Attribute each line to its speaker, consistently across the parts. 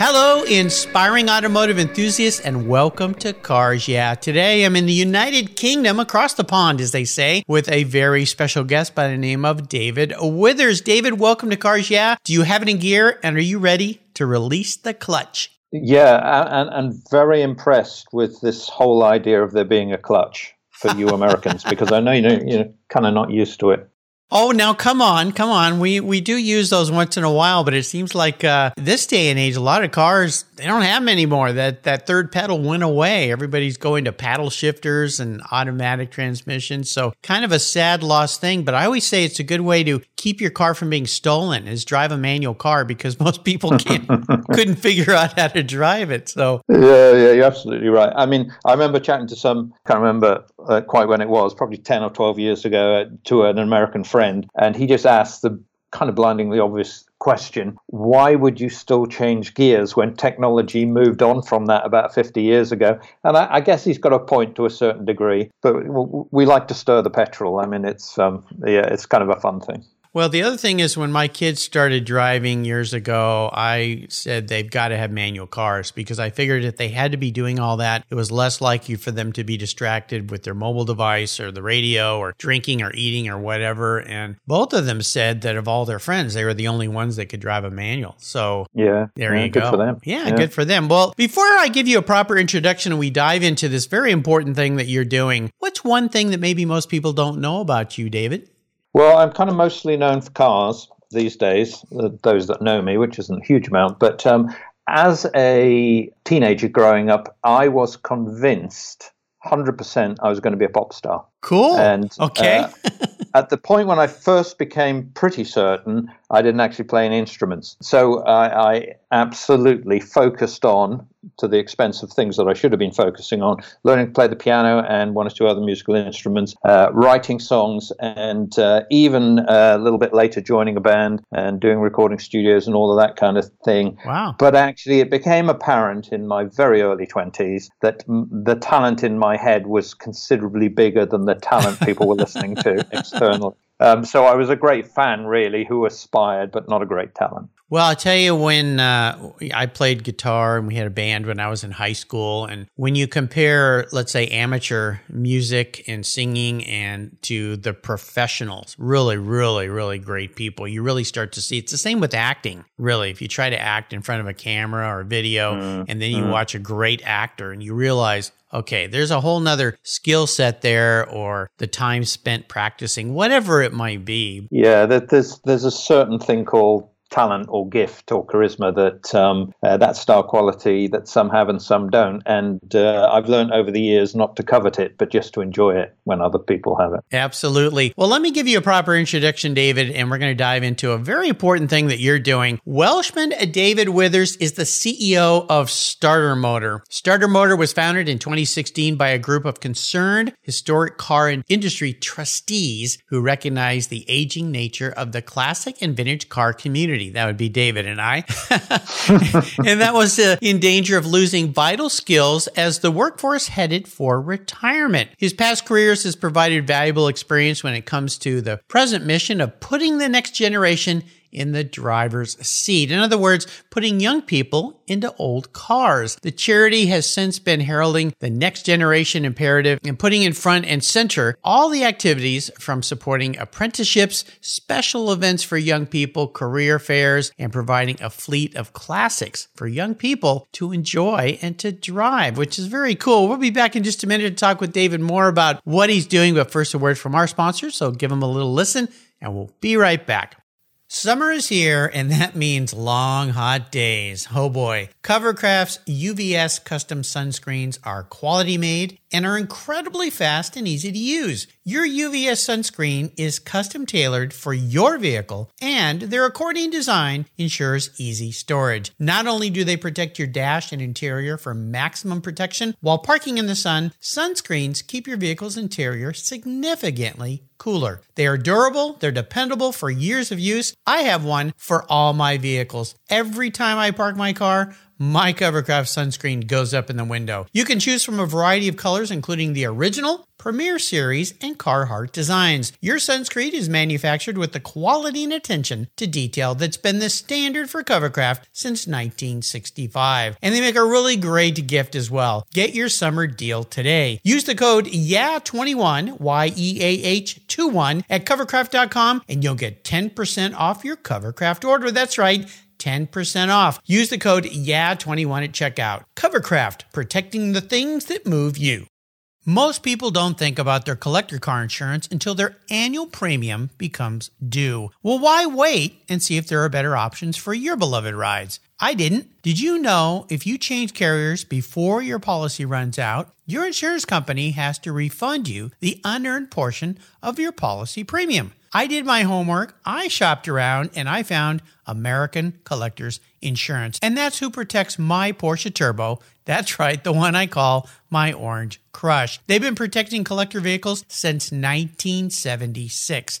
Speaker 1: Hello, inspiring automotive enthusiasts, and welcome to Cars Yeah. Today I'm in the United Kingdom, across the pond, as they say, with a very special guest by the name of David Withers. David, welcome to Cars Yeah. Do you have it in gear, and are you ready to release the clutch?
Speaker 2: Yeah, and, and very impressed with this whole idea of there being a clutch for you Americans because I know you know, you're kind of not used to it.
Speaker 1: Oh, now come on, come on. We we do use those once in a while, but it seems like uh, this day and age, a lot of cars they don't have them anymore. That that third pedal went away. Everybody's going to paddle shifters and automatic transmissions. So kind of a sad lost thing. But I always say it's a good way to keep your car from being stolen is drive a manual car because most people can't couldn't figure out how to drive it. So
Speaker 2: yeah, yeah, you're absolutely right. I mean, I remember chatting to some. Can't remember uh, quite when it was. Probably ten or twelve years ago uh, to an American friend friend, and he just asked the kind of blindingly obvious question why would you still change gears when technology moved on from that about 50 years ago and i, I guess he's got a point to a certain degree but we like to stir the petrol i mean it's um, yeah it's kind of a fun thing
Speaker 1: well, the other thing is when my kids started driving years ago, I said they've got to have manual cars because I figured if they had to be doing all that, it was less likely for them to be distracted with their mobile device or the radio or drinking or eating or whatever. And both of them said that of all their friends, they were the only ones that could drive a manual. So
Speaker 2: yeah,
Speaker 1: there
Speaker 2: yeah,
Speaker 1: you go.
Speaker 2: for them.
Speaker 1: Yeah, yeah, good for them. Well, before I give you a proper introduction and we dive into this very important thing that you're doing, what's one thing that maybe most people don't know about you, David?
Speaker 2: Well, I'm kind of mostly known for cars these days, uh, those that know me, which isn't a huge amount. But um, as a teenager growing up, I was convinced 100% I was going to be a pop star.
Speaker 1: Cool.
Speaker 2: And
Speaker 1: okay.
Speaker 2: uh, at the point when I first became pretty certain, I didn't actually play any instruments. So I, I absolutely focused on, to the expense of things that I should have been focusing on, learning to play the piano and one or two other musical instruments, uh, writing songs, and uh, even uh, a little bit later joining a band and doing recording studios and all of that kind of thing.
Speaker 1: Wow.
Speaker 2: But actually, it became apparent in my very early 20s that m- the talent in my head was considerably bigger than the talent people were listening to externally. Um, so I was a great fan, really, who aspired, but not a great talent.
Speaker 1: Well, I'll tell you when uh, I played guitar and we had a band when I was in high school. And when you compare, let's say, amateur music and singing and to the professionals, really, really, really great people, you really start to see it's the same with acting, really. If you try to act in front of a camera or video mm, and then you mm. watch a great actor and you realize, okay, there's a whole nother skill set there or the time spent practicing, whatever it might be.
Speaker 2: Yeah, there's, there's a certain thing called talent or gift or charisma that um, uh, that star quality that some have and some don't. And uh, i've learned over the years not to covet it but just to enjoy it when other people have it.
Speaker 1: Absolutely. Well let me give you a proper introduction david and we're going to dive into a very important thing that you're doing. Welshman david withers is the ceo of starter motor. Starter motor was founded in 2016 by a group of concerned historic car and industry trustees who recognize the aging nature of the classic and vintage car community community. That would be David and I. and that was uh, in danger of losing vital skills as the workforce headed for retirement. His past careers has provided valuable experience when it comes to the present mission of putting the next generation in the driver's seat. In other words, putting young people into old cars. The charity has since been heralding the next generation imperative and putting in front and center all the activities from supporting apprenticeships, special events for young people, career fairs, and providing a fleet of classics for young people to enjoy and to drive, which is very cool. We'll be back in just a minute to talk with David more about what he's doing, but first a word from our sponsor. So give him a little listen and we'll be right back. Summer is here, and that means long, hot days. Oh boy. Covercraft's UVS custom sunscreens are quality made and are incredibly fast and easy to use. Your UVS sunscreen is custom tailored for your vehicle, and their accordion design ensures easy storage. Not only do they protect your dash and interior for maximum protection while parking in the sun, sunscreens keep your vehicle's interior significantly cooler. They are durable, they're dependable for years of use. I have one for all my vehicles. Every time I park my car, my Covercraft sunscreen goes up in the window. You can choose from a variety of colors, including the original, Premier Series, and Carhartt designs. Your sunscreen is manufactured with the quality and attention to detail that's been the standard for Covercraft since 1965. And they make a really great gift as well. Get your summer deal today. Use the code YEAH21, Y E A H 21, at covercraft.com and you'll get 10% off your Covercraft order. That's right. 10% off. Use the code YEAH21 at checkout. Covercraft, protecting the things that move you. Most people don't think about their collector car insurance until their annual premium becomes due. Well, why wait and see if there are better options for your beloved rides? I didn't. Did you know if you change carriers before your policy runs out, your insurance company has to refund you the unearned portion of your policy premium? I did my homework, I shopped around, and I found American Collectors Insurance. And that's who protects my Porsche Turbo. That's right, the one I call my Orange Crush. They've been protecting collector vehicles since 1976.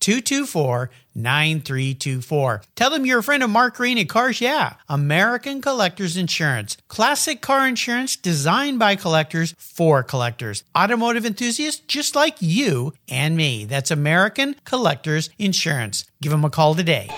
Speaker 1: 224 9324. Tell them you're a friend of Mark Green at Cars Yeah, American Collectors Insurance. Classic car insurance designed by collectors for collectors. Automotive enthusiasts just like you and me. That's American Collectors Insurance. Give them a call today.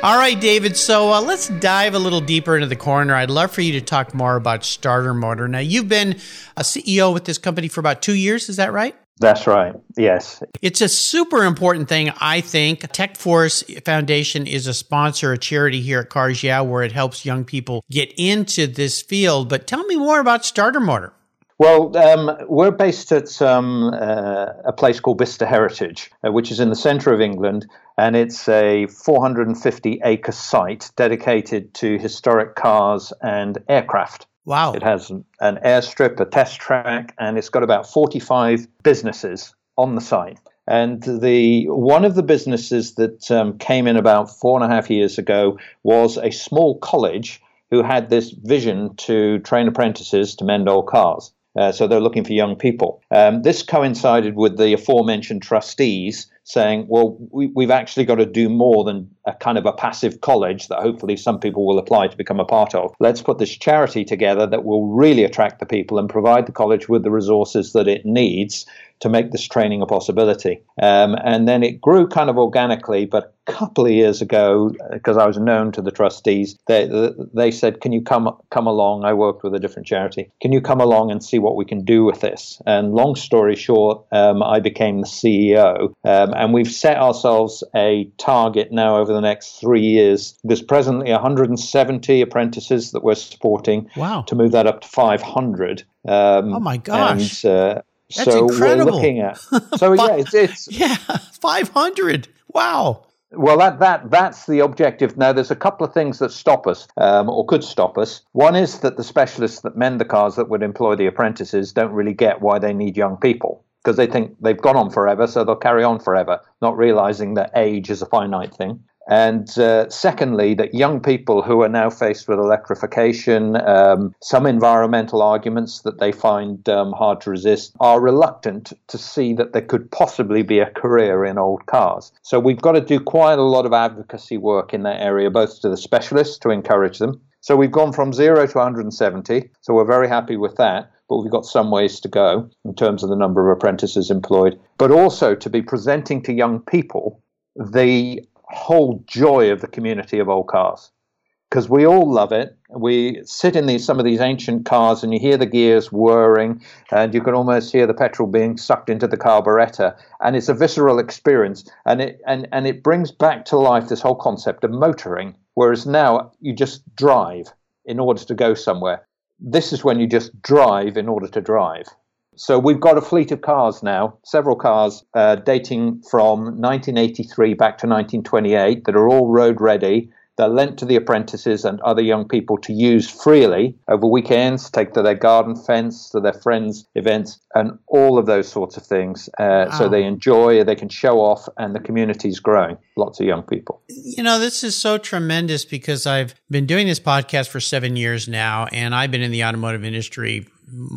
Speaker 1: All right, David. So uh, let's dive a little deeper into the corner. I'd love for you to talk more about Starter Motor. Now, you've been a CEO with this company for about two years. Is that right?
Speaker 2: That's right. Yes.
Speaker 1: It's a super important thing, I think. Tech Force Foundation is a sponsor, a charity here at Cars Yeah, where it helps young people get into this field. But tell me more about Starter Motor.
Speaker 2: Well, um, we're based at um, uh, a place called Bicester Heritage, uh, which is in the centre of England, and it's a 450 acre site dedicated to historic cars and aircraft.
Speaker 1: Wow.
Speaker 2: It has an airstrip, a test track, and it's got about 45 businesses on the site. And the one of the businesses that um, came in about four and a half years ago was a small college who had this vision to train apprentices to mend old cars. Uh, so they're looking for young people. Um, this coincided with the aforementioned trustees saying, well, we, we've actually got to do more than a kind of a passive college that hopefully some people will apply to become a part of. Let's put this charity together that will really attract the people and provide the college with the resources that it needs to make this training a possibility. Um, and then it grew kind of organically, but a couple of years ago, because I was known to the trustees, they, they said, Can you come, come along? I worked with a different charity. Can you come along and see what we can do with this? And long story short, um, I became the CEO. Um, and we've set ourselves a target now over the next three years. There's presently 170 apprentices that we're supporting
Speaker 1: wow.
Speaker 2: to move that up to 500.
Speaker 1: Um, oh my gosh.
Speaker 2: And, uh,
Speaker 1: that's
Speaker 2: so
Speaker 1: incredible.
Speaker 2: we're looking at. So yeah, it's, it's
Speaker 1: yeah, five hundred. Wow.
Speaker 2: Well, that that that's the objective. Now, there's a couple of things that stop us, um, or could stop us. One is that the specialists that mend the cars that would employ the apprentices don't really get why they need young people because they think they've gone on forever, so they'll carry on forever, not realizing that age is a finite thing. And uh, secondly, that young people who are now faced with electrification, um, some environmental arguments that they find um, hard to resist, are reluctant to see that there could possibly be a career in old cars. So we've got to do quite a lot of advocacy work in that area, both to the specialists to encourage them. So we've gone from zero to 170. So we're very happy with that but we've got some ways to go in terms of the number of apprentices employed, but also to be presenting to young people the whole joy of the community of old cars. because we all love it. We sit in these some of these ancient cars, and you hear the gears whirring, and you can almost hear the petrol being sucked into the carburetor, and it's a visceral experience, and it and and it brings back to life this whole concept of motoring. Whereas now you just drive in order to go somewhere. This is when you just drive in order to drive. So we've got a fleet of cars now, several cars uh, dating from 1983 back to 1928 that are all road ready they're lent to the apprentices and other young people to use freely over weekends, take to their garden fence, to their friends' events, and all of those sorts of things. Uh, wow. So they enjoy, they can show off, and the community's growing. Lots of young people.
Speaker 1: You know, this is so tremendous because I've been doing this podcast for seven years now, and I've been in the automotive industry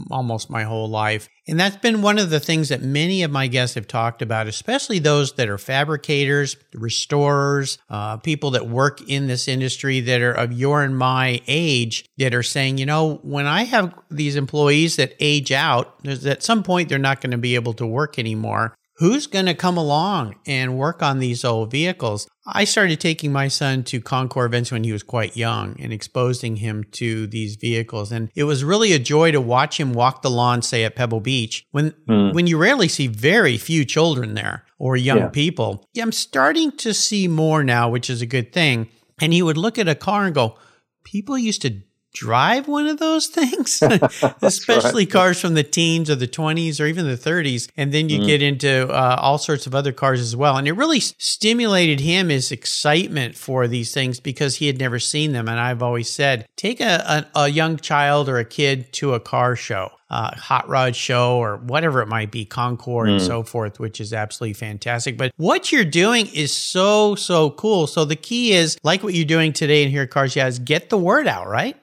Speaker 1: almost my whole life. And that's been one of the things that many of my guests have talked about, especially those that are fabricators, restorers, uh, people that work in this industry that are of your and my age that are saying, you know, when I have these employees that age out, there's at some point they're not going to be able to work anymore who's going to come along and work on these old vehicles? I started taking my son to Concours events when he was quite young and exposing him to these vehicles. And it was really a joy to watch him walk the lawn, say at Pebble Beach, when mm. when you rarely see very few children there or young yeah. people. Yeah, I'm starting to see more now, which is a good thing. And he would look at a car and go, people used to drive one of those things, especially right. cars from the teens or the 20s or even the 30s. And then you mm get into uh, all sorts of other cars as well. And it really stimulated him his excitement for these things because he had never seen them. And I've always said, take a, a, a young child or a kid to a car show. Uh, hot rod show or whatever it might be, Concours mm. and so forth, which is absolutely fantastic. But what you're doing is so, so cool. So the key is, like what you're doing today in here at Cars Yeah, is get the word out, right?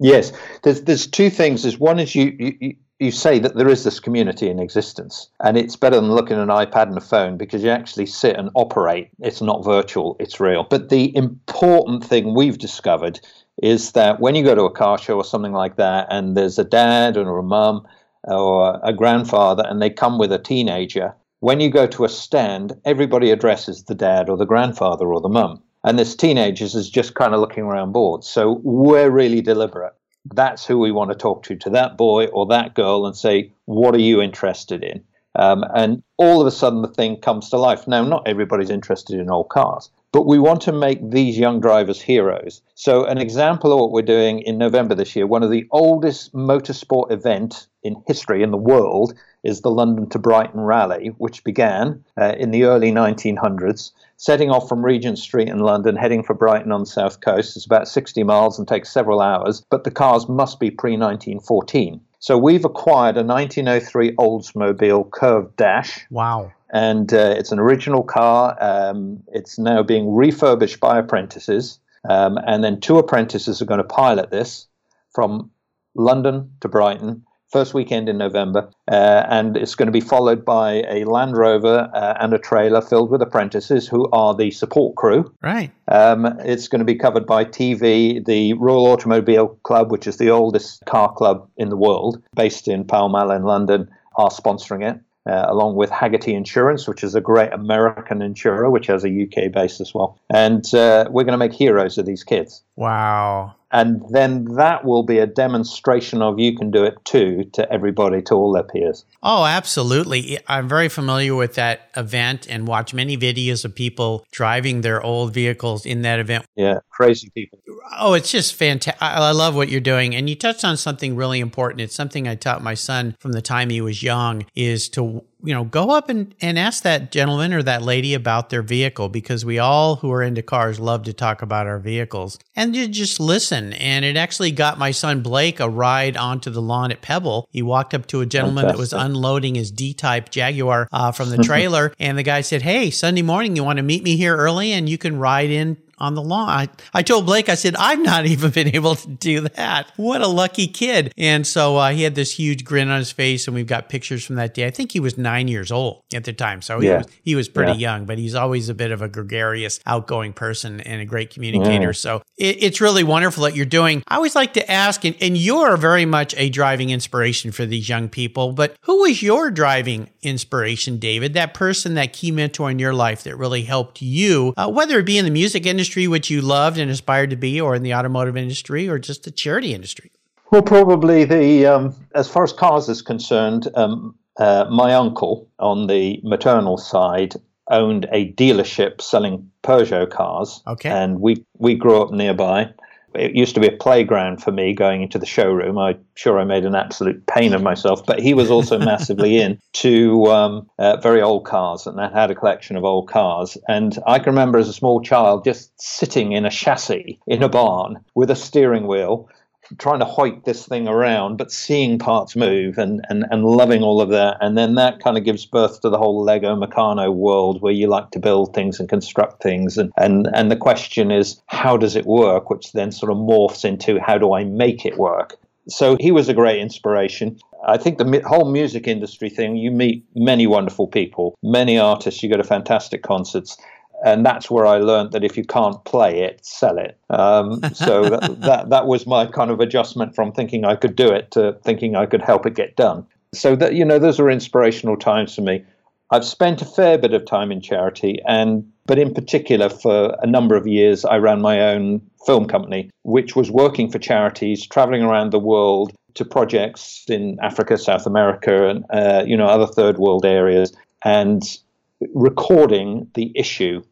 Speaker 2: Yes, there's there's two things. There's one is you, you you say that there is this community in existence, and it's better than looking at an iPad and a phone because you actually sit and operate. It's not virtual; it's real. But the important thing we've discovered is that when you go to a car show or something like that, and there's a dad or a mum or a grandfather, and they come with a teenager, when you go to a stand, everybody addresses the dad or the grandfather or the mum. And this teenagers is just kind of looking around bored. So we're really deliberate. That's who we want to talk to, to that boy or that girl, and say, what are you interested in? Um, and all of a sudden, the thing comes to life. Now, not everybody's interested in old cars, but we want to make these young drivers heroes. So, an example of what we're doing in November this year, one of the oldest motorsport event in history in the world is the London to Brighton Rally, which began uh, in the early 1900s setting off from Regent Street in London, heading for Brighton on the south coast. It's about 60 miles and takes several hours, but the cars must be pre 1914. So we've acquired a 1903 Oldsmobile Curved Dash.
Speaker 1: Wow.
Speaker 2: And uh, it's an original car. Um, it's now being refurbished by apprentices. Um, and then two apprentices are going to pilot this from London to Brighton first weekend in November, uh, and it's going to be followed by a Land Rover uh, and a trailer filled with apprentices who are the support crew.
Speaker 1: Right.
Speaker 2: Um, it's going to be covered by TV, the Royal Automobile Club, which is the oldest car club in the world, based in Pall Mall in London, are sponsoring it. Uh, along with Hagerty Insurance, which is a great American insurer, which has a UK base as well. And uh, we're going to make heroes of these kids.
Speaker 1: Wow
Speaker 2: and then that will be a demonstration of you can do it too to everybody to all their peers.
Speaker 1: Oh absolutely. I'm very familiar with that event and watch many videos of people driving their old vehicles in that event.
Speaker 2: Yeah crazy people.
Speaker 1: Oh it's just fantastic i love what you're doing. And you touched on something really important. It's something i taught my son from the time he was young is to you know, go up and, and ask that gentleman or that lady about their vehicle because we all who are into cars love to talk about our vehicles and you just listen. And it actually got my son Blake a ride onto the lawn at Pebble. He walked up to a gentleman Fantastic. that was unloading his D type Jaguar uh, from the trailer. and the guy said, Hey, Sunday morning, you want to meet me here early and you can ride in on the lawn. I, I told Blake, I said, I've not even been able to do that. What a lucky kid. And so uh, he had this huge grin on his face, and we've got pictures from that day. I think he was nine years old at the time. So yeah. he, was, he was pretty yeah. young, but he's always a bit of a gregarious, outgoing person and a great communicator. So it, it's really wonderful that you're doing. I always like to ask, and, and you're very much a driving inspiration for these young people, but who was your driving inspiration, David? That person, that key mentor in your life that really helped you, uh, whether it be in the music industry industry which you loved and aspired to be, or in the automotive industry, or just the charity industry?
Speaker 2: Well, probably the um, as far as cars is concerned, um, uh, my uncle on the maternal side owned a dealership selling Peugeot cars.
Speaker 1: Okay.
Speaker 2: And we, we grew up nearby. It used to be a playground for me going into the showroom. I'm sure I made an absolute pain of myself, but he was also massively into um, uh, very old cars and that had a collection of old cars. And I can remember as a small child just sitting in a chassis in a barn with a steering wheel trying to hoik this thing around, but seeing parts move and, and, and loving all of that. And then that kind of gives birth to the whole Lego Meccano world where you like to build things and construct things. And, and, and the question is, how does it work? Which then sort of morphs into, how do I make it work? So he was a great inspiration. I think the whole music industry thing, you meet many wonderful people, many artists, you go to fantastic concerts and that's where I learned that if you can't play it, sell it. Um, so that, that, that was my kind of adjustment from thinking I could do it to thinking I could help it get done. So that you know, those are inspirational times for me. I've spent a fair bit of time in charity, and but in particular for a number of years, I ran my own film company, which was working for charities, traveling around the world to projects in Africa, South America, and uh, you know other third world areas, and recording the issue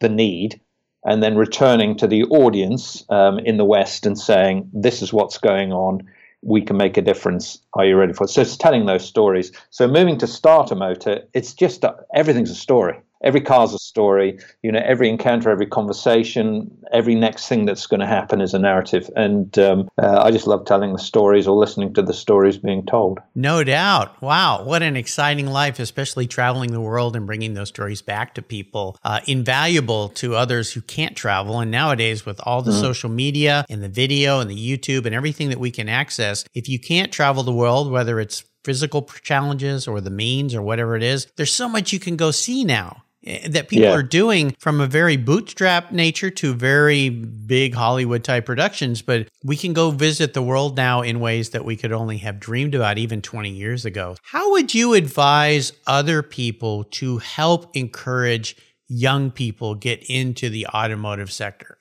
Speaker 2: the need and then returning to the audience um, in the West and saying, this is what's going on. We can make a difference. Are you ready for it? So it's telling those stories. So moving to starter motor, it's just everything's a story every car's a story. You know every encounter every conversation every next thing that's going to happen is a narrative. And um, uh, i just love telling the stories or listening to the stories being told.
Speaker 1: No doubt. Wow. What an exciting life especially traveling the world and bringing those stories back to people uh, invaluable to others who can't travel. And nowadays with all the mm-hmm. social media and the video and the youtube and everything that we can access if you can't travel the world whether it's physical challenges or the means or whatever it is, there's so much you can go see now. Eh, that people yeah. are doing from a very bootstrap nature to very big Hollywood type productions. But we can go visit the world now in ways that we could only have dreamed about even 20 years ago. How would you advise other people to help encourage young people get into the automotive sector?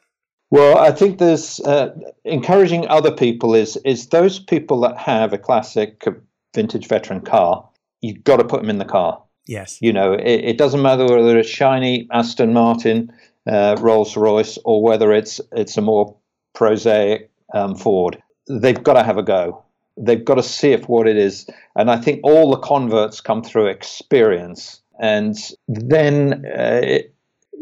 Speaker 2: Well, I think there's uh, encouraging other people is is those people that have a classic vintage veteran car. You've got to put them in the car
Speaker 1: Yes.
Speaker 2: You know, it, it doesn't matter whether it's shiny Aston Martin, uh, Rolls Royce, or whether it's it's a more prosaic um, Ford. They've got to have a go. They've got to see if what it is. And I think all the converts come through experience. And then uh, it,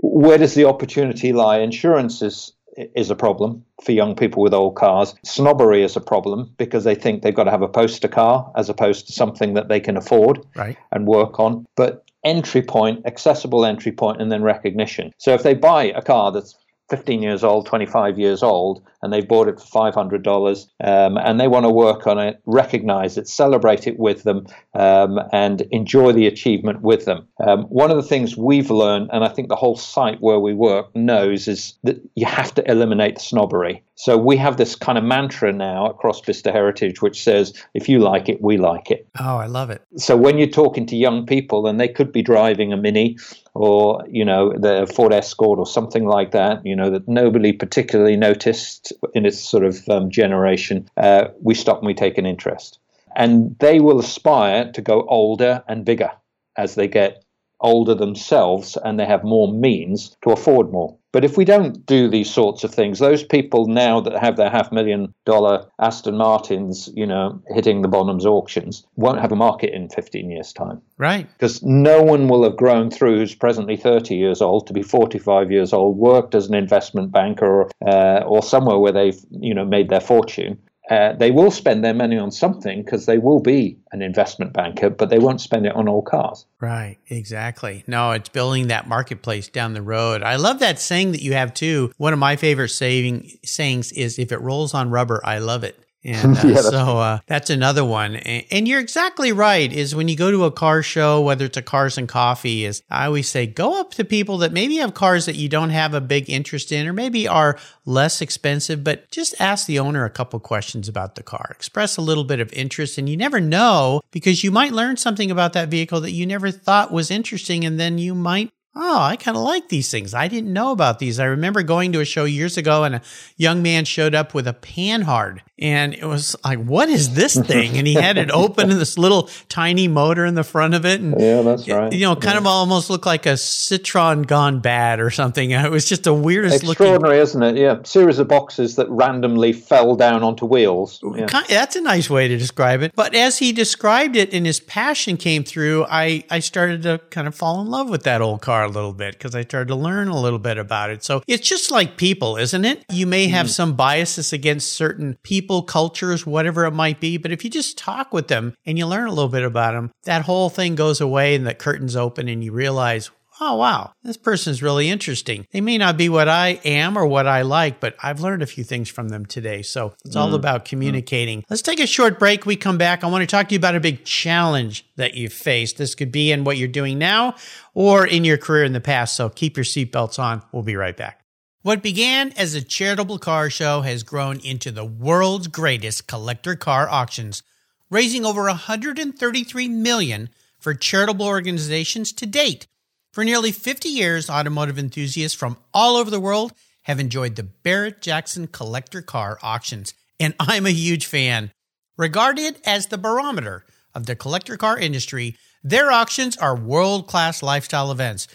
Speaker 2: where does the opportunity lie? Insurance is is a problem for young people with old cars. Snobbery is a problem because they think they've got to have a poster car as opposed to something that they can afford
Speaker 1: right.
Speaker 2: and work on. But entry point, accessible entry point, and then recognition. So if they buy a car that's 15 years old, 25 years old, and they've bought it for $500 um, and they want to work on it, recognize it, celebrate it with them, um, and enjoy the achievement with them. Um, one of the things we've learned, and I think the whole site where we work knows, is that you have to eliminate the snobbery. So we have this kind of mantra now across Bicester Heritage, which says, if you like it, we like it.
Speaker 1: Oh, I love it.
Speaker 2: So when you're talking to young people, and they could be driving a Mini or, you know, the Ford Escort or something like that, you know, that nobody particularly noticed in its sort of um, generation, uh, we stop and we take an interest. And they will aspire to go older and bigger as they get older themselves and they have more means to afford more. But if we don't do these sorts of things, those people now that have their half million dollar Aston Martins, you know, hitting the Bonhams auctions, won't have a market in 15 years' time.
Speaker 1: Right.
Speaker 2: Because no one will have grown through who's presently 30 years old to be 45 years old, worked as an investment banker or, uh, or somewhere where they've, you know, made their fortune uh, they will spend their money on something because they will be an investment banker, but they won't spend it on old cars.
Speaker 1: Right, exactly. No, it's building that marketplace down the road. I love that saying that you have too. One of my favorite saying sayings is "If it rolls on rubber, I love it." And uh, yeah, so uh, that's another one. And, and, you're exactly right. Is when you go to a car show, whether it's a cars and coffee, is I always say go up to people that maybe have cars that you don't have a big interest in, or maybe are less expensive, but just ask the owner a couple questions about the car. Express a little bit of interest, and you never know because you might learn something about that vehicle that you never thought was interesting, and then you might oh, I kind of like these things. I didn't know about these. I remember going to a show years ago and a young man showed up with a Panhard and it was like, what is this thing? And he had it open and this little tiny motor in the front of it. And,
Speaker 2: yeah, that's right.
Speaker 1: You know, kind
Speaker 2: yeah.
Speaker 1: of almost looked like a Citroen gone bad or something. It was just the weirdest
Speaker 2: Extraordinary,
Speaker 1: looking.
Speaker 2: isn't it? Yeah. Series of boxes that randomly fell down onto wheels. Yeah.
Speaker 1: That's a nice way to describe it. But as he described it and his passion came through, I, I started to kind of fall in love with that old car a little bit because I started to learn a little bit about it. So it's just like people, isn't it? You may have mm. some biases against certain people, cultures, whatever it might be. But if you just talk with them and you learn a little bit about them, that whole thing goes away and the curtains open and you realize, oh, wow, this person's really interesting. They may not be what I am or what I like, but I've learned a few things from them today. So it's all mm. about communicating. Mm. Let's take a short break. We come back. I want to talk to you about a big challenge that you've faced. This could be in what you're doing now or in your career in the past. So keep your seatbelts on. We'll be right back. What began as a charitable car show has grown into the world's greatest collector car auctions, raising over 133 million for charitable organizations to date. For nearly 50 years, automotive enthusiasts from all over the world have enjoyed the Barrett Jackson collector car auctions, and I'm a huge fan. Regarded as the barometer of the collector car industry, their auctions are world class lifestyle events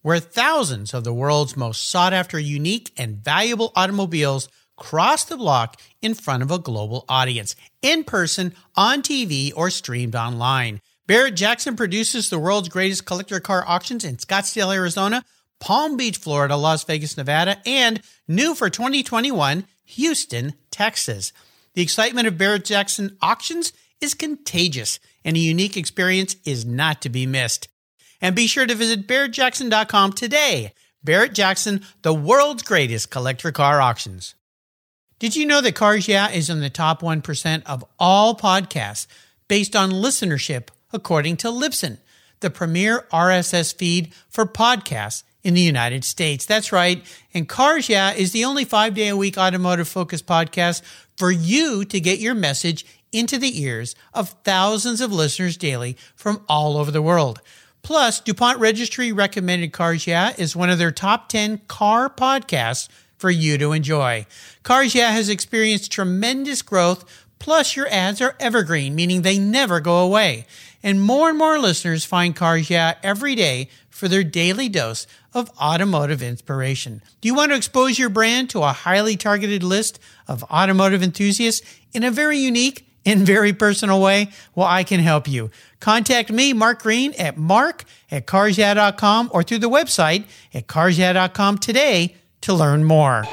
Speaker 1: where thousands of the world's most sought after, unique, and valuable automobiles cross the block in front of a global audience, in person, on TV, or streamed online. Barrett Jackson produces the world's greatest collector car auctions in Scottsdale, Arizona, Palm Beach, Florida, Las Vegas, Nevada, and new for 2021, Houston, Texas. The excitement of Barrett Jackson auctions is contagious, and a unique experience is not to be missed. And be sure to visit barrettjackson.com today. Barrett Jackson, the world's greatest collector car auctions. Did you know that Cars Yeah is in the top 1% of all podcasts based on listenership according to Libsyn, the premier RSS feed for podcasts in the United States. That's right. And Cars Yeah is the only five day a week automotive focused podcast for you to get your message into the ears of thousands of listeners daily from all over the world. Plus, DuPont Registry recommended Cars Yeah is one of their top 10 car podcasts for you to enjoy. Cars Yeah has experienced tremendous growth, plus your ads are evergreen, meaning they never go away. And more and more listeners find Cars Yeah every day for their daily dose of automotive inspiration. Do you want to expose your brand to a highly targeted list of automotive enthusiasts in a very unique and very personal way? Well, I can help you. Contact me, Mark Green, at mark at carsyeah.com or through the website at carsyeah.com today to learn more.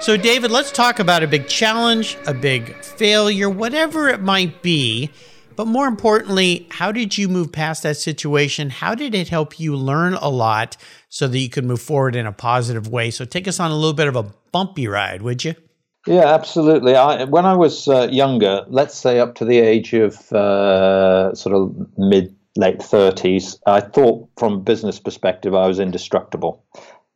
Speaker 1: So, David, let's talk about a big challenge, a big failure, whatever it might be. But more importantly, how did you move past that situation? How did it help you learn a lot so that you could move forward in a positive way? So, take us on a little bit of a bumpy ride, would you?
Speaker 2: Yeah, absolutely. I, when I was uh, younger, let's say up to the age of uh, sort of mid late 30s, I thought from a business perspective I was indestructible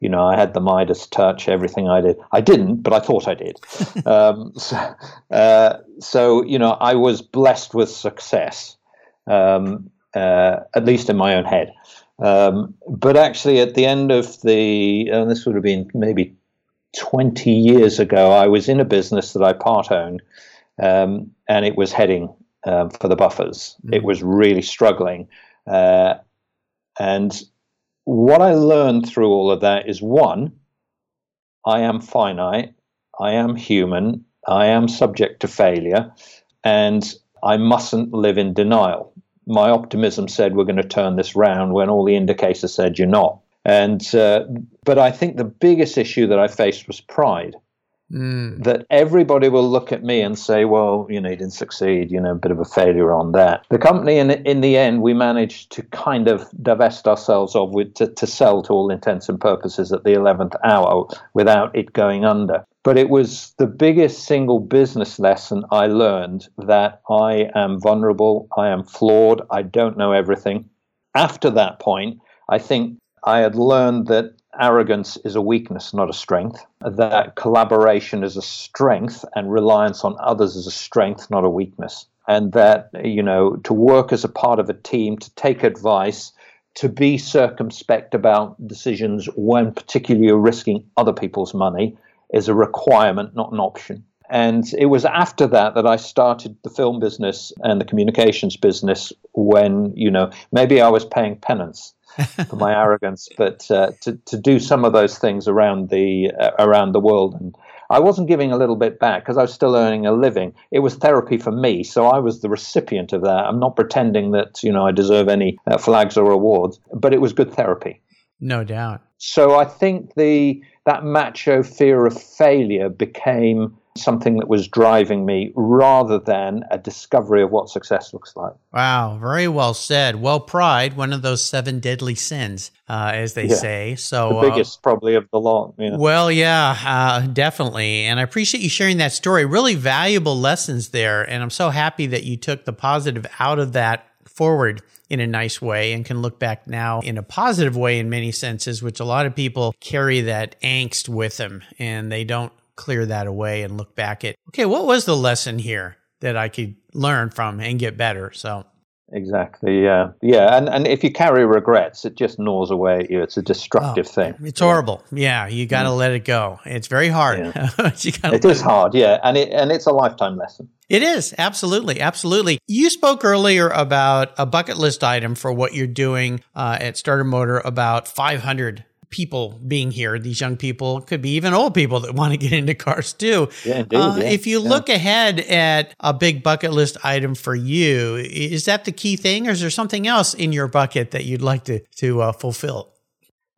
Speaker 2: you know, I had the Midas touch, everything I did. I didn't, but I thought I did. um, so, uh, so, you know, I was blessed with success, um, uh, at least in my own head. Um, but actually, at the end of the, and this would have been maybe 20 years ago, I was in a business that I part owned, um, and it was heading um, for the buffers. Mm-hmm. It was really struggling. Uh, and what I learned through all of that is one, I am finite, I am human, I am subject to failure, and I mustn't live in denial. My optimism said we're going to turn this round when all the indicators said you're not. And uh, but I think the biggest issue that I faced was pride. Mm. That everybody will look at me and say, well, you know, you didn't succeed, you know, a bit of a failure on that. The company, in, in the end, we managed to kind of divest ourselves of, to, to sell to all intents and purposes at the 11th hour without it going under. But it was the biggest single business lesson I learned that I am vulnerable, I am flawed, I don't know everything. After that point, I think I had learned that arrogance is a weakness, not a strength. That collaboration is a strength and reliance on others is a strength, not a weakness. And that, you know, to work as a part of a team, to take advice, to be circumspect about decisions when particularly you're risking other people's money is a requirement, not an option. And it was after that that I started the film business and the communications business when, you know, maybe I was paying penance for my arrogance, but uh, to, to do some of those things around the, uh, around the world. And I wasn't giving a little bit back because I was still earning a living. It was therapy for me, so I was the recipient of that. I'm not pretending that, you know, I deserve any uh, flags or awards, but it was good therapy.
Speaker 1: No doubt.
Speaker 2: So I think the that macho fear of failure became something that was driving me rather than a discovery of what success looks like.
Speaker 1: Wow, very well said. Well, pride, one of those seven deadly sins, uh, as they yeah. say. So
Speaker 2: the biggest, uh, probably, of the lot.
Speaker 1: Yeah. Well, yeah, uh, definitely. And I appreciate you sharing that story. Really valuable lessons there. And I'm so happy that you took the positive out of that forward in a nice way and can look back now in a positive way in many senses, which a lot of people carry that angst with them and they don't clear that away and look back at, okay, what was the lesson here that I could learn from and get better? So
Speaker 2: Exactly. Yeah. Yeah. And and if you carry regrets, it just gnaws away at you. It's a destructive oh, thing.
Speaker 1: It's horrible. Yeah. You got to mm. let it go. It's very hard. Yeah.
Speaker 2: it is hard. Yeah. And it and it's a lifetime lesson.
Speaker 1: It is absolutely, absolutely. You spoke earlier about a bucket list item for what you're doing uh, at Starter Motor about 500 people being here, these young people, could be even old people that want to get into cars too.
Speaker 2: Yeah, indeed, uh, yeah,
Speaker 1: if you
Speaker 2: yeah.
Speaker 1: look ahead at a big bucket list item for you, is that the key thing, or is there something else in your bucket that you'd like to to uh, fulfill?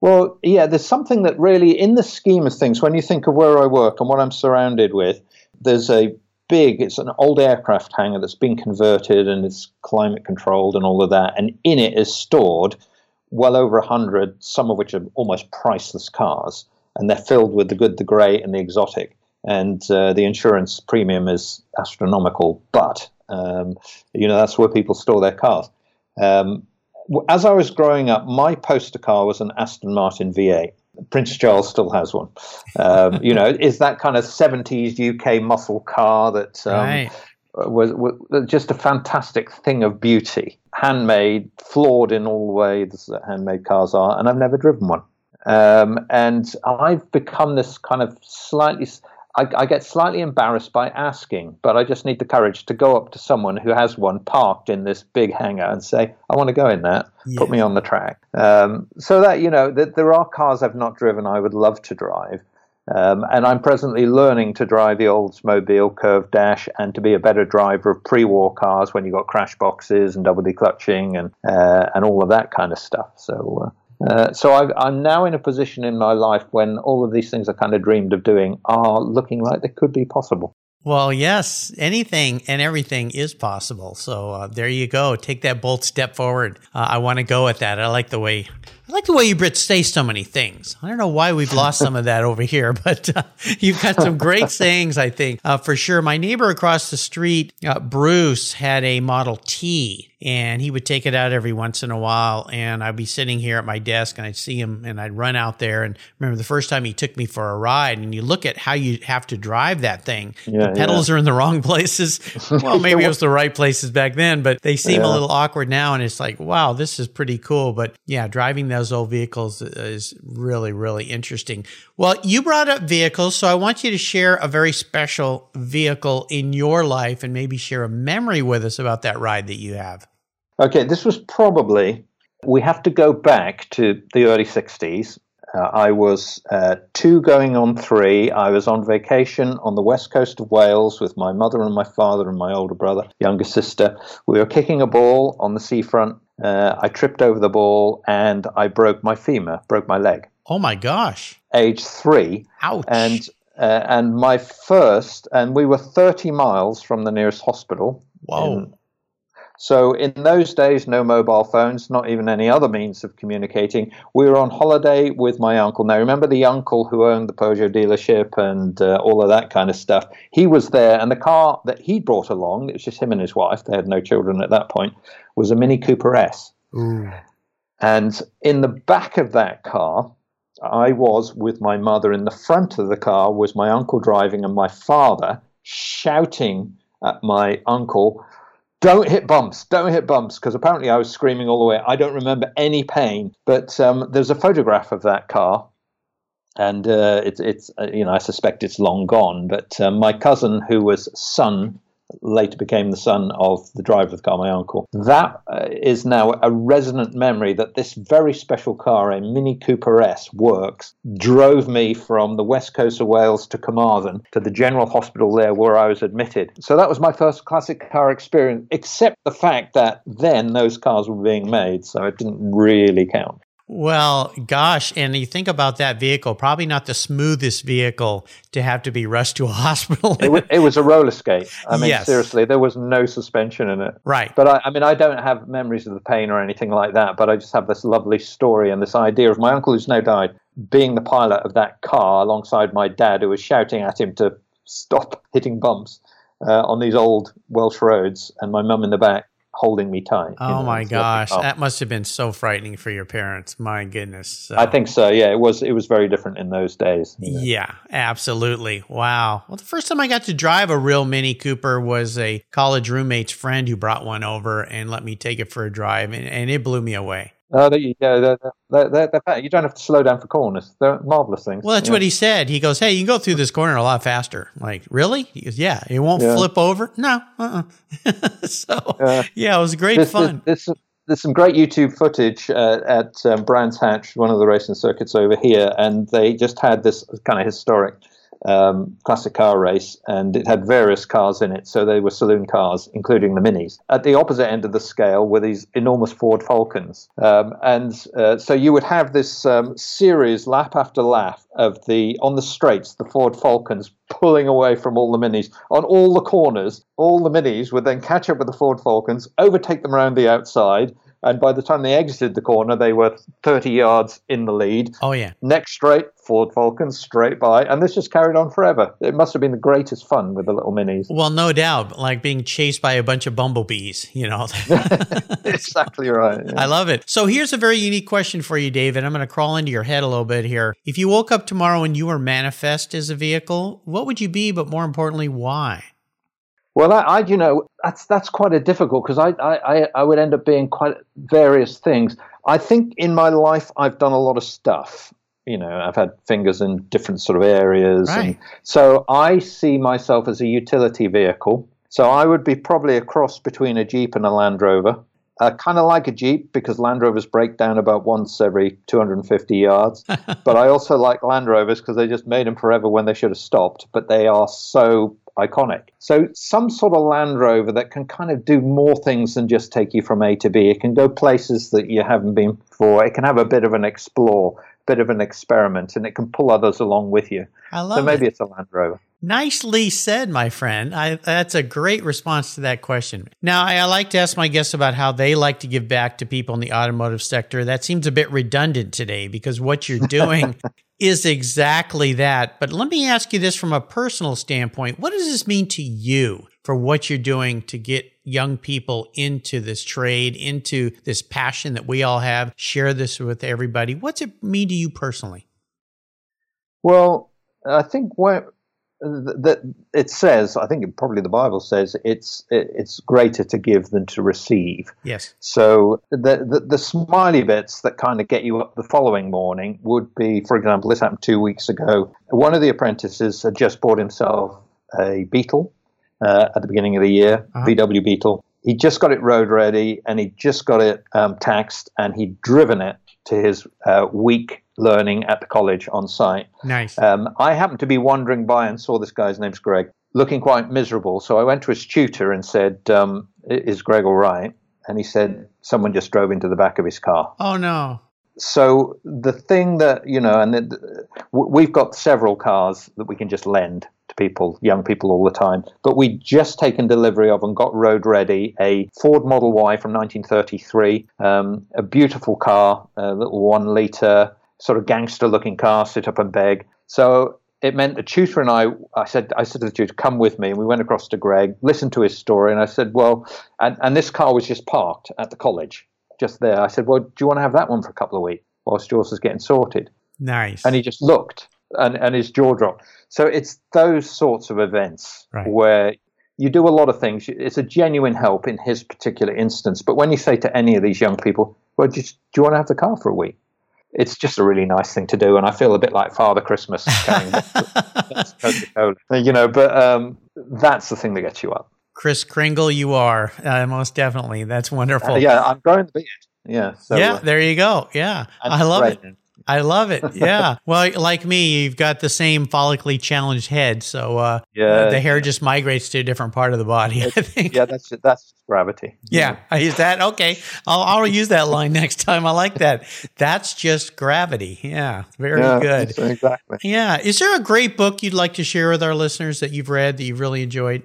Speaker 2: Well, yeah, there's something that really, in the scheme of things, when you think of where I work and what I'm surrounded with, there's a big, it's an old aircraft hangar that's been converted and it's climate controlled and all of that. And in it is stored well over 100, some of which are almost priceless cars, and they're filled with the good, the great, and the exotic. And uh, the insurance premium is astronomical, but um, you know that's where people store their cars. Um, as I was growing up, my poster car was an Aston Martin V8. Prince Charles still has one. Um, you know, is that kind of 70s UK muscle car that um, right was, was just a fantastic thing of beauty, handmade, flawed in all the ways that handmade cars are, and I've never driven one. Um, and I've become this kind of slightly, I, I, get slightly embarrassed by asking, but I just need the courage to go up to someone who has one parked in this big hangar and say, I want to go in that, yeah. put me on the track. Um, so that, you know, that there are cars I've not driven I would love to drive. Um, and I'm presently learning to drive the Oldsmobile Curved Dash and to be a better driver of pre-war cars when you've got crash boxes and double declutching and uh, and all of that kind of stuff. So. Uh, uh, so i am now in a position in my life when all of these things I kind of dreamed of doing are looking like they could be possible.
Speaker 1: Well, yes, anything and everything is possible. So uh, there you go. Take that bold step forward. Uh, I want to go at that. I like the way I like the way you Brits say so many things. I don't know why we've lost some of that over here, but uh, you've got some great sayings, I think, uh, for sure. My neighbor across the street, uh, Bruce, had a Model T and he would take it out every once in a while. And I'd be sitting here at my desk and I'd see him and I'd run out there. And remember the first time he took me for a ride and you look at how you have to drive that thing. Yeah, the pedals yeah. are in the wrong places. Well, maybe it was the right places back then, but they seem yeah. a little awkward now. And it's like, wow, this is pretty cool. But yeah, driving those old vehicles is really, really interesting. Well, you brought up vehicles. So I want you to share a very special vehicle in your life and maybe share a memory with us about that ride that you have.
Speaker 2: Okay, this was probably, we have to go back to the early 60s. Uh, I was uh, two going on three. I was on vacation on the west coast of Wales with my mother and my father and my older brother, younger sister. We were kicking a ball on the seafront. Uh, I tripped over the ball and I broke my femur, broke my leg.
Speaker 1: Oh my gosh.
Speaker 2: Age three.
Speaker 1: Ouch.
Speaker 2: And uh, and my first, and we were 30 miles from the nearest hospital.
Speaker 1: Whoa. In,
Speaker 2: so in those days, no mobile phones, not even any other means of communicating. We were on holiday with my uncle. Now remember the uncle who owned the Peugeot dealership and uh, all of that kind of stuff. He was there, and the car that he brought along, it was just him and his wife. They had no children at that point. Was a Mini Cooper S.
Speaker 1: Ooh.
Speaker 2: And in the back of that car, I was with my mother. In the front of the car was my uncle driving and my father shouting at my uncle don't hit bumps, don't hit bumps, because apparently I was screaming all the way. I don't remember any pain, but um, there's a photograph of that car, and uh, it's it's uh, you know I suspect it's long gone. But uh, my cousin, who was son later became the son of the driver of the car, my uncle. That uh, is now a resonant memory that this very special car, a Mini Cooper S Works, drove me from the west coast of Wales to Carmarthen to the general hospital there where I was admitted. So that was my first classic car experience, except the fact that then those cars were being made, so it didn't really count.
Speaker 1: Well, gosh, and you think about that vehicle, probably not the smoothest vehicle to have to be rushed to a hospital.
Speaker 2: it, was, it, was, a roller skate. I mean, yes. seriously, there was no suspension in it.
Speaker 1: Right.
Speaker 2: But I, I, mean, I don't have memories of the pain or anything like that, but I just have this lovely story and this idea of my uncle who's now died being the pilot of that car alongside my dad who was shouting at him to stop hitting bumps uh, on these old Welsh roads and my mum in the back holding me tight.
Speaker 1: Oh know, my gosh, that must have been so frightening for your parents. My goodness. So.
Speaker 2: I think so. Yeah, it was. It was very different in those days.
Speaker 1: You know? Yeah, absolutely. Wow. Well, the first time I got to drive a real Mini Cooper was a college roommate's friend who brought one over and let me take it for a drive, and, and it blew me away.
Speaker 2: Oh, you. They're, they're, they're, you don't have to slow down for corners. They're marvelous things.
Speaker 1: Well, that's yeah. what he said. He goes, "Hey, you can go through this corner a lot faster." like, really? He goes, "Yeah, it won't yeah. flip over." No, uh, uh so uh, yeah, it was great
Speaker 2: this,
Speaker 1: fun.
Speaker 2: This, this, there's some great YouTube footage uh, at um, Brands Hatch, one of the racing circuits over here, and they just had this kind of historic um, classic car race, and it had various cars in it. So they were saloon cars, including the minis. At the opposite end of the scale were these enormous Ford Falcons, um, and uh, so you would have this um, series, lap after lap, of the on the straights, the Ford Falcons pulling away from all the minis on all the corners. All the minis would then catch up with the Ford Falcons, overtake them around the outside and by the time they exited the corner, they were 30 yards in the lead.
Speaker 1: Oh, yeah.
Speaker 2: Next straight, Ford Falcons straight by. And this just carried on forever. It must have been the greatest fun with the little minis.
Speaker 1: Well, no doubt. Like being chased by a bunch of bumblebees, you know.
Speaker 2: exactly right.
Speaker 1: Yeah. I love it. So here's a very unique question for you, David. I'm going to crawl into your head a little bit here. If you woke up tomorrow and you were manifest as a vehicle, what would you be? But more importantly, why?
Speaker 2: Well, I, I, you know, that's that's quite a difficult because I, I, I would end up being quite various things. I think in my life I've done a lot of stuff. You know, I've had fingers in different sort of areas, right. and so I see myself as a utility vehicle. So I would be probably a cross between a Jeep and a Land Rover. Uh, I kind of like a Jeep because Land Rovers break down about once every 250 yards. but I also like Land Rovers because they just made them forever when they should have stopped. But they are so iconic. So some sort of Land Rover that can kind of do more things than just take you from A to B. It can go places that you haven't been before. It can have a bit of an explore, bit of an experiment, and it can pull others along with you.
Speaker 1: I love
Speaker 2: so maybe
Speaker 1: it.
Speaker 2: it's a Land Rover.
Speaker 1: Nicely said, my friend. I, that's a great response to that question. Now, I, I, like to ask my guests about how they like to give back to people in the automotive sector. That seems a bit redundant today because what you're doing is exactly that. But let me ask you this from a personal standpoint. What does this mean to you for what you're doing to get young people into this trade, into this passion that we all have? Share this with everybody. What's it mean to you personally?
Speaker 2: Well, I think what that it says i think probably the bible says it's it's greater to give than to receive.
Speaker 1: Yes.
Speaker 2: So the, the, the smiley bits that kind of get you up the following morning would be for example this happened two weeks ago. One of the apprentices had just bought himself a beetle uh, at the beginning of the year uh-huh. vw beetle. He just got it road ready and he just got it um, taxed and he'd driven it to his uh, week learning at the college on site.
Speaker 1: Nice.
Speaker 2: Um, I happened to be wandering by and saw this guy's name's Greg, looking quite miserable. So I went to his tutor and said, um, "Is Greg all right?" And he said, "Someone just drove into the back of his car."
Speaker 1: Oh no.
Speaker 2: So the thing that you know, and the, we've got several cars that we can just lend to people, young people all the time. But we just taken delivery of and got road ready a Ford Model Y from 1933, um, a beautiful car, a little one liter sort of gangster looking car, sit up and beg. So it meant the tutor and I, I said, I said to the tutor, come with me. And we went across to Greg, listened to his story. And I said, well, and, and this car was just parked at the college, just there. I said, well, do you want to have that one for a couple of weeks whilst yours is getting sorted?
Speaker 1: Nice.
Speaker 2: And he just looked and, and his jaw dropped. So it's those sorts of events
Speaker 1: right.
Speaker 2: where you do a lot of things. It's a genuine help in his particular instance. But when you say to any of these young people, well, just, do you want to have the car for a week? It's just a really nice thing to do. And I feel a bit like Father Christmas carrying Coca-Cola. You know, but um, that's the thing that gets you up.
Speaker 1: Kris Kringle, you are uh, most definitely. That's wonderful. Uh,
Speaker 2: yeah, I'm growing the beard. Yeah.
Speaker 1: So, yeah, uh, there you go. Yeah, I love it. I love it. Yeah. well, like me, you've got the same follically challenged head, so uh, yeah, the hair just migrates to a different part of the body. I think.
Speaker 2: Yeah, that's that's gravity.
Speaker 1: Yeah, I use that. Okay, I'll I'll use that line next time. I like that. That's just gravity. Yeah, very yeah, good.
Speaker 2: Exactly.
Speaker 1: Yeah. Is there a great book you'd like to share with our listeners that you've read that you've really enjoyed?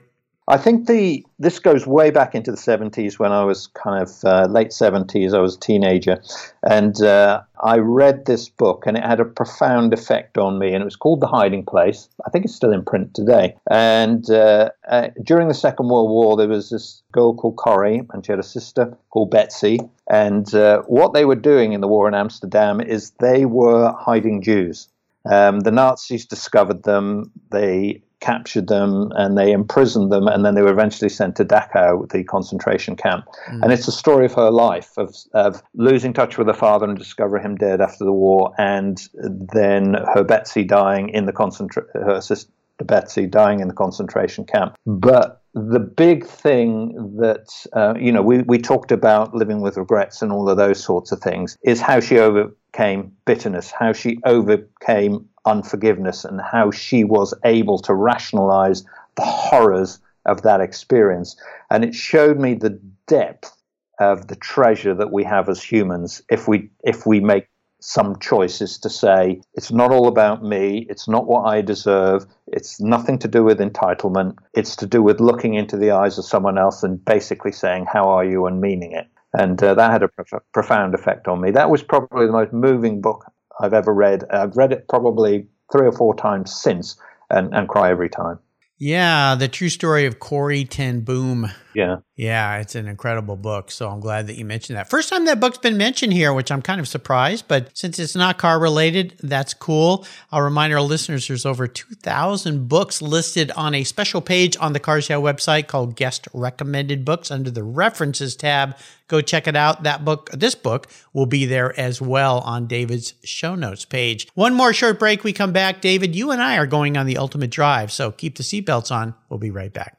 Speaker 2: I think the this goes way back into the 70s when I was kind of uh, late 70s. I was a teenager, and uh, I read this book, and it had a profound effect on me. And it was called The Hiding Place. I think it's still in print today. And uh, uh during the Second World War, there was this girl called Corrie, and she had a sister called Betsy. And uh, what they were doing in the war in Amsterdam is they were hiding Jews. Um, the Nazis discovered them. They captured them and they imprisoned them, and then they were eventually sent to Dachau, the concentration camp. Mm. And it's a story of her life of, of losing touch with her father and discovering him dead after the war, and then her Betsy dying in the concentration, her sister Betsy dying in the concentration camp. But the big thing that uh, you know we, we talked about living with regrets and all of those sorts of things is how she overcame bitterness how she overcame unforgiveness and how she was able to rationalize the horrors of that experience. And it showed me the depth of the treasure that we have as humans if we if we make some choices to say it's not all about me. It's not what i deserve. It's nothing to do with entitlement. It's to do with looking into the eyes of someone else and basically saying how are you and meaning it and uh, that had a prof- profound effect on me. That was probably the most moving book I've ever read. I've read it probably three or four times since and, and cry every time.
Speaker 1: Yeah, the true story of Corrie ten Boom.
Speaker 2: Yeah.
Speaker 1: Yeah, it's an incredible book. So I'm glad that you mentioned that. First time that book's been mentioned here, which I'm kind of surprised, but since it's not car related, that's cool. I'll remind our listeners there's over 2,000 books listed on a special page on the Cars Yeah website called Guest Recommended Books under the References tab. Go check it out. That book, this book, will be there as well on David's show notes page. One more short break. We come back. David, you and I are going on the ultimate drive, so keep the seatbelts on. We'll be right back.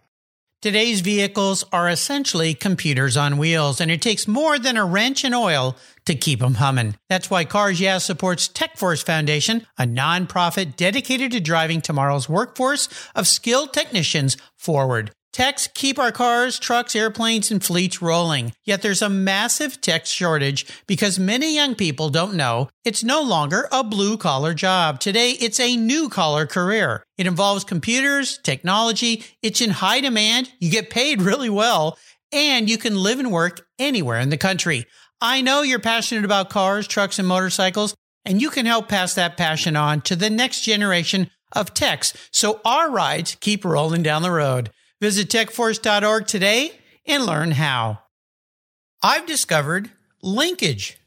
Speaker 1: Today's vehicles are essentially computers on wheels, and it takes more than a wrench and oil to keep them humming. That's why Cars Yeah supports TechForce Foundation, a nonprofit dedicated to driving tomorrow's workforce of skilled technicians forward. Techs keep our cars, trucks, airplanes, and fleets rolling. Yet there's a massive tech shortage because many young people don't know it's no longer a blue collar job. Today, it's a new collar career. It involves computers, technology, it's in high demand, you get paid really well, and you can live and work anywhere in the country. I know you're passionate about cars, trucks, and motorcycles, and you can help pass that passion on to the next generation of techs so our rides keep rolling down the road. Visit techforce.org today and learn how. I've discovered Linkage.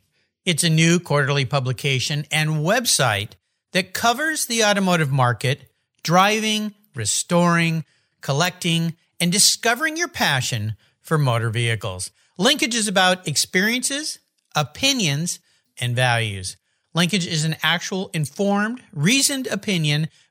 Speaker 1: It's a new quarterly publication and website that covers the automotive market, driving, restoring, collecting, and discovering your passion for motor vehicles. Linkage is about experiences, opinions, and values. Linkage is an actual informed, reasoned opinion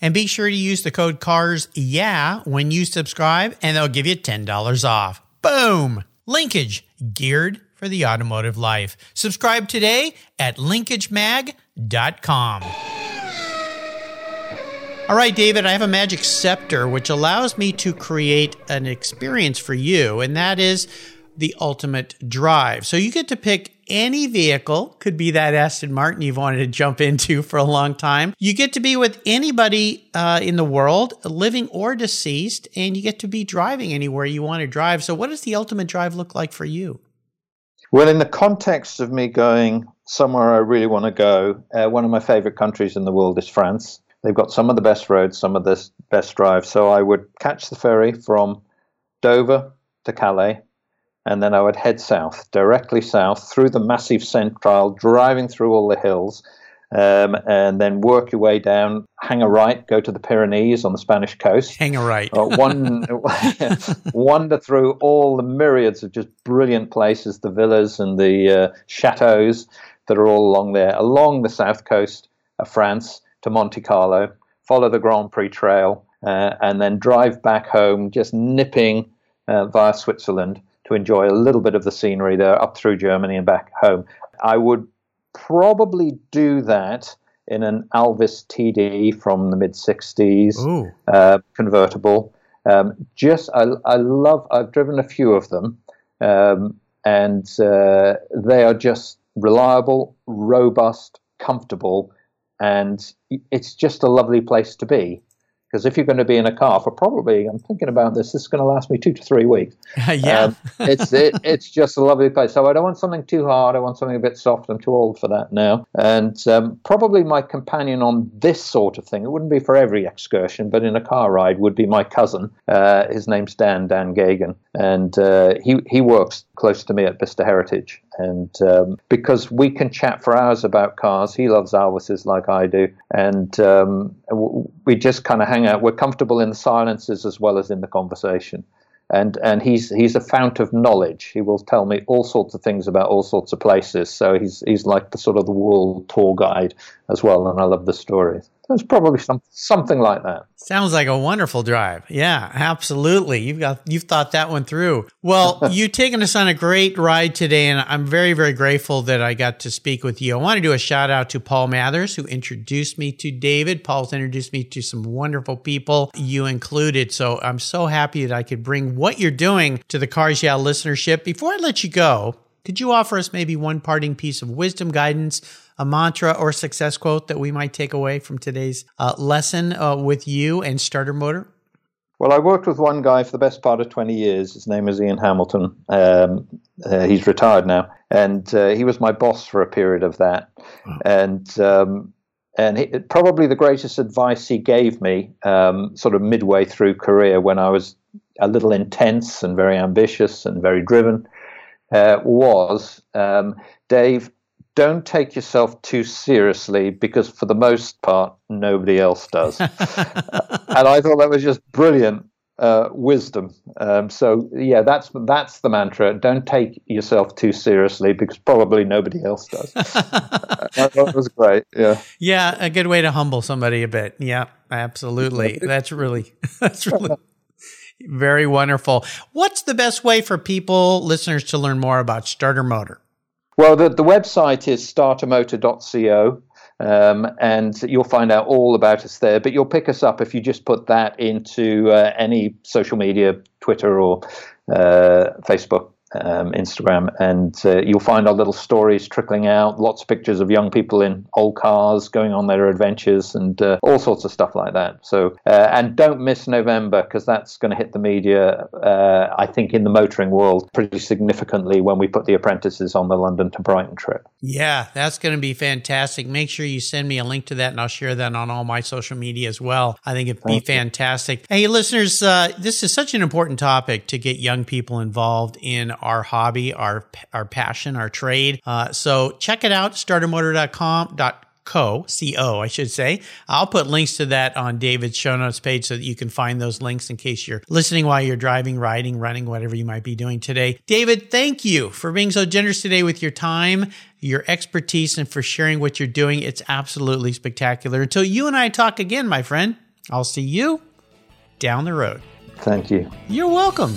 Speaker 1: And be sure to use the code CARS yeah when you subscribe, and they'll give you $10 off. Boom! Linkage, geared for the automotive life. Subscribe today at linkagemag.com. All right, David, I have a magic scepter which allows me to create an experience for you, and that is the ultimate drive. So you get to pick any vehicle, could be that Aston Martin you've wanted to jump into for a long time. You get to be with anybody uh, in the world, living or deceased, and you get to be driving anywhere you want to drive. So, what does the ultimate drive look like for you?
Speaker 2: Well, in the context of me going somewhere I really want to go, uh, one of my favorite countries in the world is France. They've got some of the best roads, some of the best drives. So I would catch the ferry from Dover to Calais, and then I would head south, directly south through the Massif Central, driving through all the hills um, and then work your way down, hang a right, go to the Pyrenees on the Spanish coast.
Speaker 1: Hang a right.
Speaker 2: uh, one, wander through all the myriads of just brilliant places, the villas and the uh, chateaus that are all along there, along the south coast of France to Monte Carlo, follow the Grand Prix Trail, uh, and then drive back home, just nipping uh, via Switzerland to enjoy a little bit of the scenery there, up through Germany and back home. I would probably do that in an Alvis TD from the mid 60s, uh, convertible. Um, just, I, I, love, I've driven a few of them, um, and uh, they are just reliable, robust, comfortable, and it's just a lovely place to be. Because if you're going to be in a car for probably, I'm thinking about this, this is going to last me two to three weeks.
Speaker 1: yeah, um,
Speaker 2: it's it, it's just a lovely place. So I don't want something too hard. I want something a bit soft. I'm too old for that now. And um, probably my companion on this sort of thing. It wouldn't be for every excursion, but in a car ride would be my cousin. Uh, his name's Dan Dan Gagan, and uh, he he works close to me at Bicester Heritage. And um, because we can chat for hours about cars, he loves Alvises like I do, and um, we just kind of hang out. We're comfortable in the silences as well as in the conversation. And and he's he's a fount of knowledge. He will tell me all sorts of things about all sorts of places. So he's he's like the sort of the world tour guide as well, and I love the stories. It's probably some, something like that.
Speaker 1: Sounds like a wonderful drive. Yeah, absolutely. You've got you've thought that one through. Well, you've taken us on a great ride today, and I'm very very grateful that I got to speak with you. I want to do a shout out to Paul Mathers who introduced me to David. Paul's introduced me to some wonderful people, you included. So I'm so happy that I could bring what you're doing to the Cars Yeah listenership. Before I let you go, could you offer us maybe one parting piece of wisdom, guidance? a mantra or success quote that we might take away from today's uh, lesson uh, with you and Starter Motor?
Speaker 2: Well, I worked with one guy for the best part of 20 years. His name is Ian Hamilton. Um, uh, he's retired now. And uh, he was my boss for a period of that. Oh. And um, and he, probably the greatest advice he gave me, um, sort of midway through career, when I was a little intense and very ambitious and very driven, uh, was um, Dave, don't take yourself too seriously because for the most part nobody else does. And i thought that was just brilliant uh, wisdom. Um, so yeah that's that's the mantra. Don't take yourself too seriously because probably nobody else does. That was great yeah.
Speaker 1: Yeah a good way to humble somebody a bit. Yeah absolutely. That's really that's really very wonderful what's the best way for people listeners to learn more about starter motor
Speaker 2: well, the, the website is startermotor.co. Um, and you'll find out all about us there. But you'll pick us up if you just put that into uh, any social media, Twitter or uh, Facebook um, Instagram, and uh, you'll find our little stories trickling out. Lots of pictures of young people in old cars going on their adventures, and uh, all sorts of stuff like that. So, uh, and don't miss November because that's going to hit the media. Uh, I think in the motoring world pretty significantly when we put the apprentices on the London to Brighton trip.
Speaker 1: Yeah, that's going to be fantastic. Make sure you send me a link to that, and I'll share that on all my social media as well. I think it'd be Thank fantastic. You. Hey, listeners, uh, this is such an important topic to get young people involved in our hobby, our our passion, our trade. Uh, so check it out, startermotor.com. Co, C-O, I should say. I'll put links to that on David's show notes page so that you can find those links in case you're listening while you're driving, riding, running, whatever you might be doing today. David, thank you for being so generous today with your time, your expertise, and for sharing what you're doing. It's absolutely spectacular. Until you and I talk again, my friend, I'll see you down the road.
Speaker 2: Thank you.
Speaker 1: You're welcome.